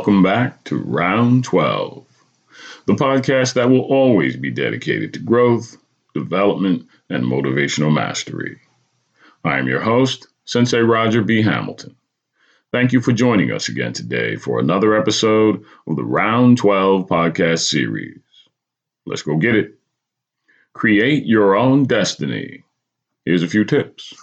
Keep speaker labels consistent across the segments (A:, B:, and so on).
A: Welcome back to Round 12, the podcast that will always be dedicated to growth, development, and motivational mastery. I am your host, Sensei Roger B. Hamilton. Thank you for joining us again today for another episode of the Round 12 podcast series. Let's go get it. Create your own destiny. Here's a few tips.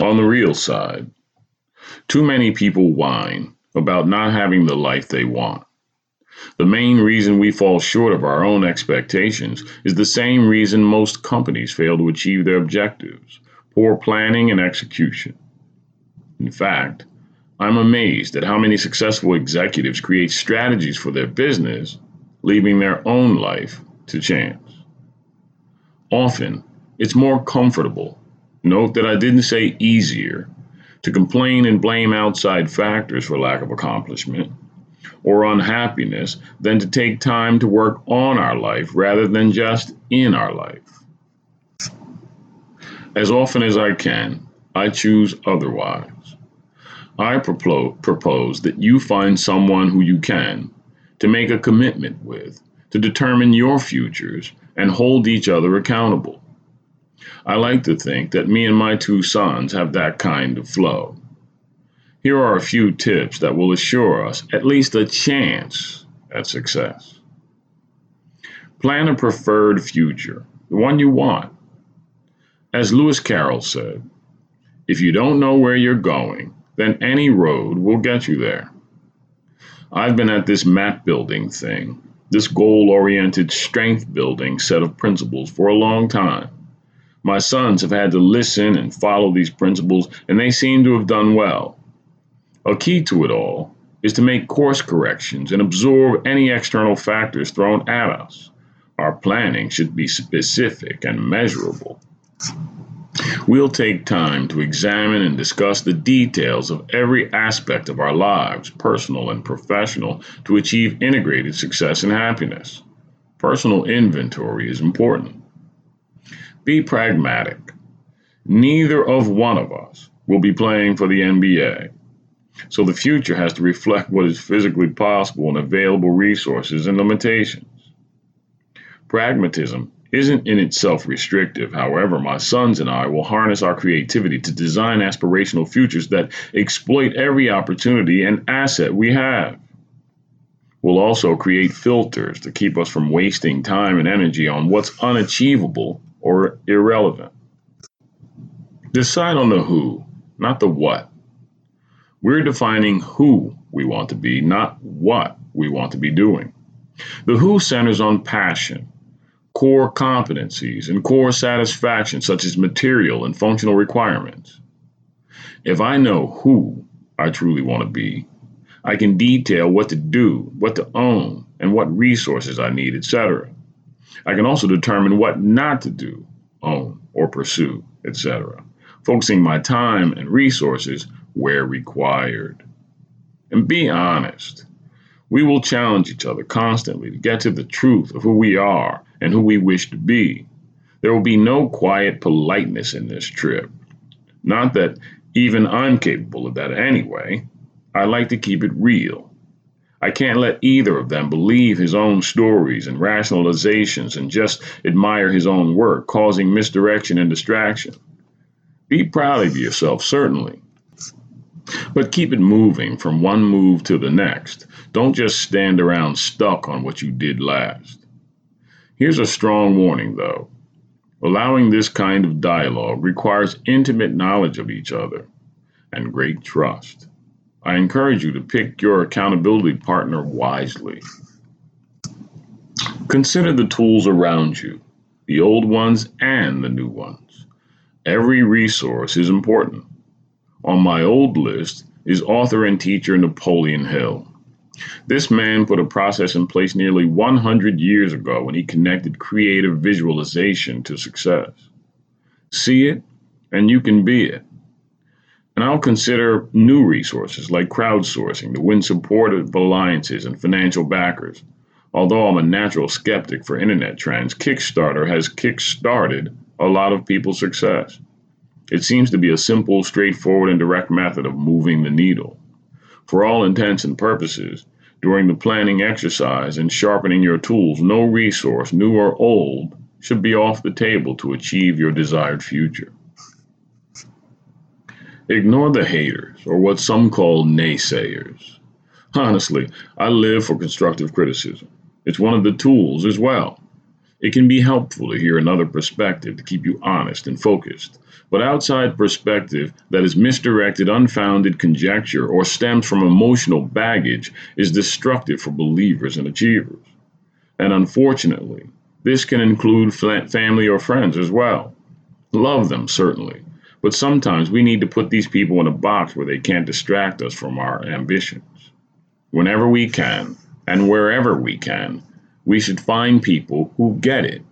A: On the real side, too many people whine about not having the life they want. The main reason we fall short of our own expectations is the same reason most companies fail to achieve their objectives poor planning and execution. In fact, I'm amazed at how many successful executives create strategies for their business, leaving their own life to chance. Often, it's more comfortable, note that I didn't say easier, to complain and blame outside factors for lack of accomplishment or unhappiness than to take time to work on our life rather than just in our life. As often as I can, I choose otherwise. I propose that you find someone who you can to make a commitment with, to determine your futures, and hold each other accountable. I like to think that me and my two sons have that kind of flow. Here are a few tips that will assure us at least a chance at success. Plan a preferred future, the one you want. As Lewis Carroll said, if you don't know where you're going, then any road will get you there. I've been at this map building thing, this goal oriented strength building set of principles for a long time. My sons have had to listen and follow these principles, and they seem to have done well. A key to it all is to make course corrections and absorb any external factors thrown at us. Our planning should be specific and measurable. We'll take time to examine and discuss the details of every aspect of our lives, personal and professional, to achieve integrated success and happiness. Personal inventory is important. Be pragmatic. Neither of one of us will be playing for the NBA. So the future has to reflect what is physically possible and available resources and limitations. Pragmatism isn't in itself restrictive. However, my sons and I will harness our creativity to design aspirational futures that exploit every opportunity and asset we have. We'll also create filters to keep us from wasting time and energy on what's unachievable or irrelevant. Decide on the who, not the what. We're defining who we want to be, not what we want to be doing. The who centers on passion, core competencies and core satisfaction, such as material and functional requirements. If I know who I truly want to be, I can detail what to do, what to own, and what resources I need, etc. I can also determine what not to do, own, or pursue, etc., focusing my time and resources where required. And be honest. We will challenge each other constantly to get to the truth of who we are and who we wish to be. There will be no quiet politeness in this trip. Not that even I'm capable of that anyway. I like to keep it real. I can't let either of them believe his own stories and rationalizations and just admire his own work, causing misdirection and distraction. Be proud of yourself, certainly. But keep it moving from one move to the next. Don't just stand around stuck on what you did last. Here's a strong warning, though. Allowing this kind of dialogue requires intimate knowledge of each other and great trust. I encourage you to pick your accountability partner wisely. Consider the tools around you, the old ones and the new ones. Every resource is important. On my old list is author and teacher Napoleon Hill. This man put a process in place nearly 100 years ago when he connected creative visualization to success. See it, and you can be it. And I'll consider new resources like crowdsourcing to win support of alliances and financial backers. Although I'm a natural skeptic for internet trends, Kickstarter has kickstarted a lot of people's success. It seems to be a simple, straightforward, and direct method of moving the needle. For all intents and purposes, during the planning exercise and sharpening your tools, no resource, new or old, should be off the table to achieve your desired future. Ignore the haters, or what some call naysayers. Honestly, I live for constructive criticism. It's one of the tools as well. It can be helpful to hear another perspective to keep you honest and focused. But outside perspective that is misdirected, unfounded conjecture, or stems from emotional baggage is destructive for believers and achievers. And unfortunately, this can include family or friends as well. Love them, certainly, but sometimes we need to put these people in a box where they can't distract us from our ambitions. Whenever we can, and wherever we can, we should find people who get it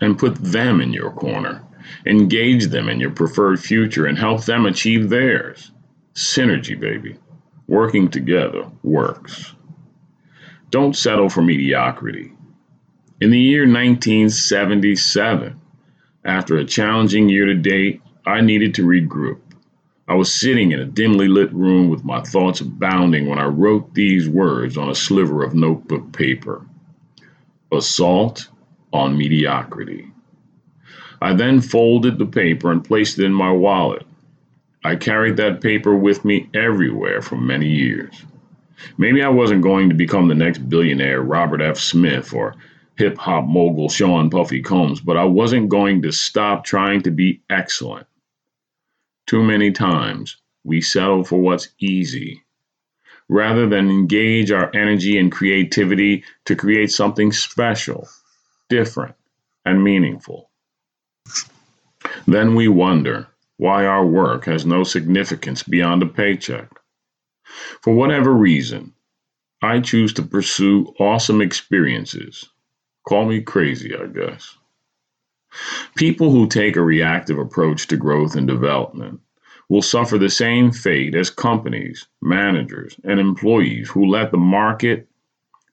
A: and put them in your corner. Engage them in your preferred future and help them achieve theirs. Synergy, baby. Working together works. Don't settle for mediocrity. In the year 1977, after a challenging year to date, I needed to regroup. I was sitting in a dimly lit room with my thoughts abounding when I wrote these words on a sliver of notebook paper Assault on Mediocrity. I then folded the paper and placed it in my wallet. I carried that paper with me everywhere for many years. Maybe I wasn't going to become the next billionaire Robert F. Smith or hip hop mogul Sean Puffy Combs, but I wasn't going to stop trying to be excellent. Too many times we settle for what's easy rather than engage our energy and creativity to create something special, different, and meaningful. Then we wonder why our work has no significance beyond a paycheck. For whatever reason, I choose to pursue awesome experiences. Call me crazy, I guess. People who take a reactive approach to growth and development will suffer the same fate as companies, managers, and employees who let the market,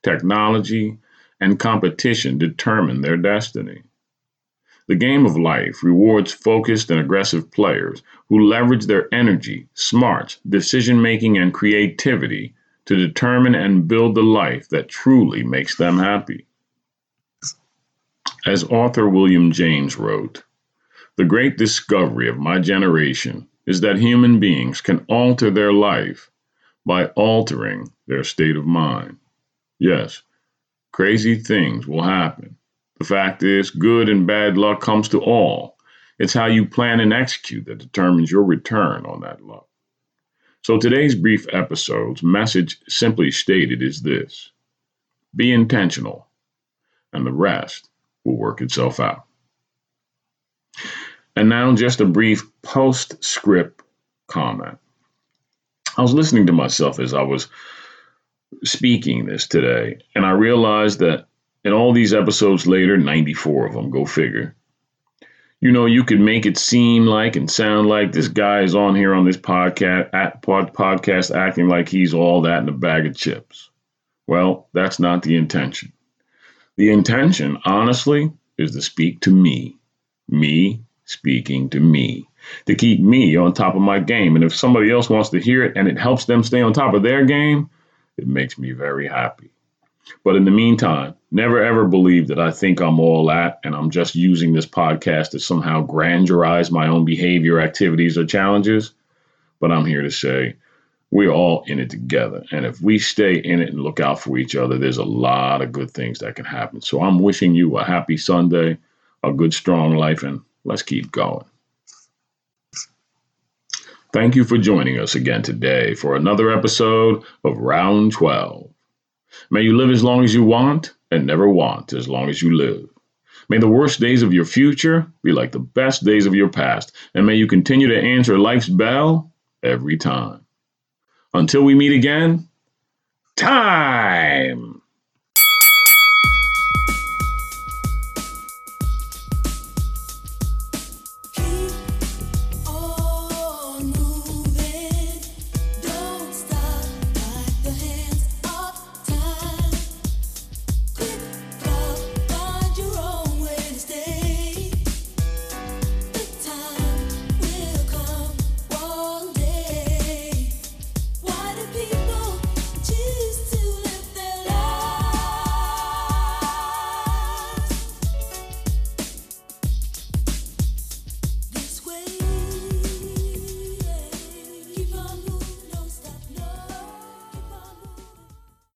A: technology, and competition determine their destiny. The game of life rewards focused and aggressive players who leverage their energy, smarts, decision making, and creativity to determine and build the life that truly makes them happy. As author William James wrote, the great discovery of my generation is that human beings can alter their life by altering their state of mind. Yes, crazy things will happen the fact is, good and bad luck comes to all. It's how you plan and execute that determines your return on that luck. So today's brief episode's message, simply stated, is this be intentional, and the rest will work itself out. And now, just a brief postscript comment. I was listening to myself as I was speaking this today, and I realized that in all these episodes later, 94 of them, go figure. You know, you could make it seem like and sound like this guy is on here on this podcast, at pod, podcast acting like he's all that in a bag of chips. Well, that's not the intention. The intention, honestly, is to speak to me. Me speaking to me. To keep me on top of my game. And if somebody else wants to hear it and it helps them stay on top of their game, it makes me very happy. But in the meantime, never ever believe that I think I'm all that and I'm just using this podcast to somehow grandiorize my own behavior, activities, or challenges. But I'm here to say we're all in it together. And if we stay in it and look out for each other, there's a lot of good things that can happen. So I'm wishing you a happy Sunday, a good, strong life, and let's keep going. Thank you for joining us again today for another episode of Round 12. May you live as long as you want and never want as long as you live. May the worst days of your future be like the best days of your past, and may you continue to answer life's bell every time. Until we meet again, time!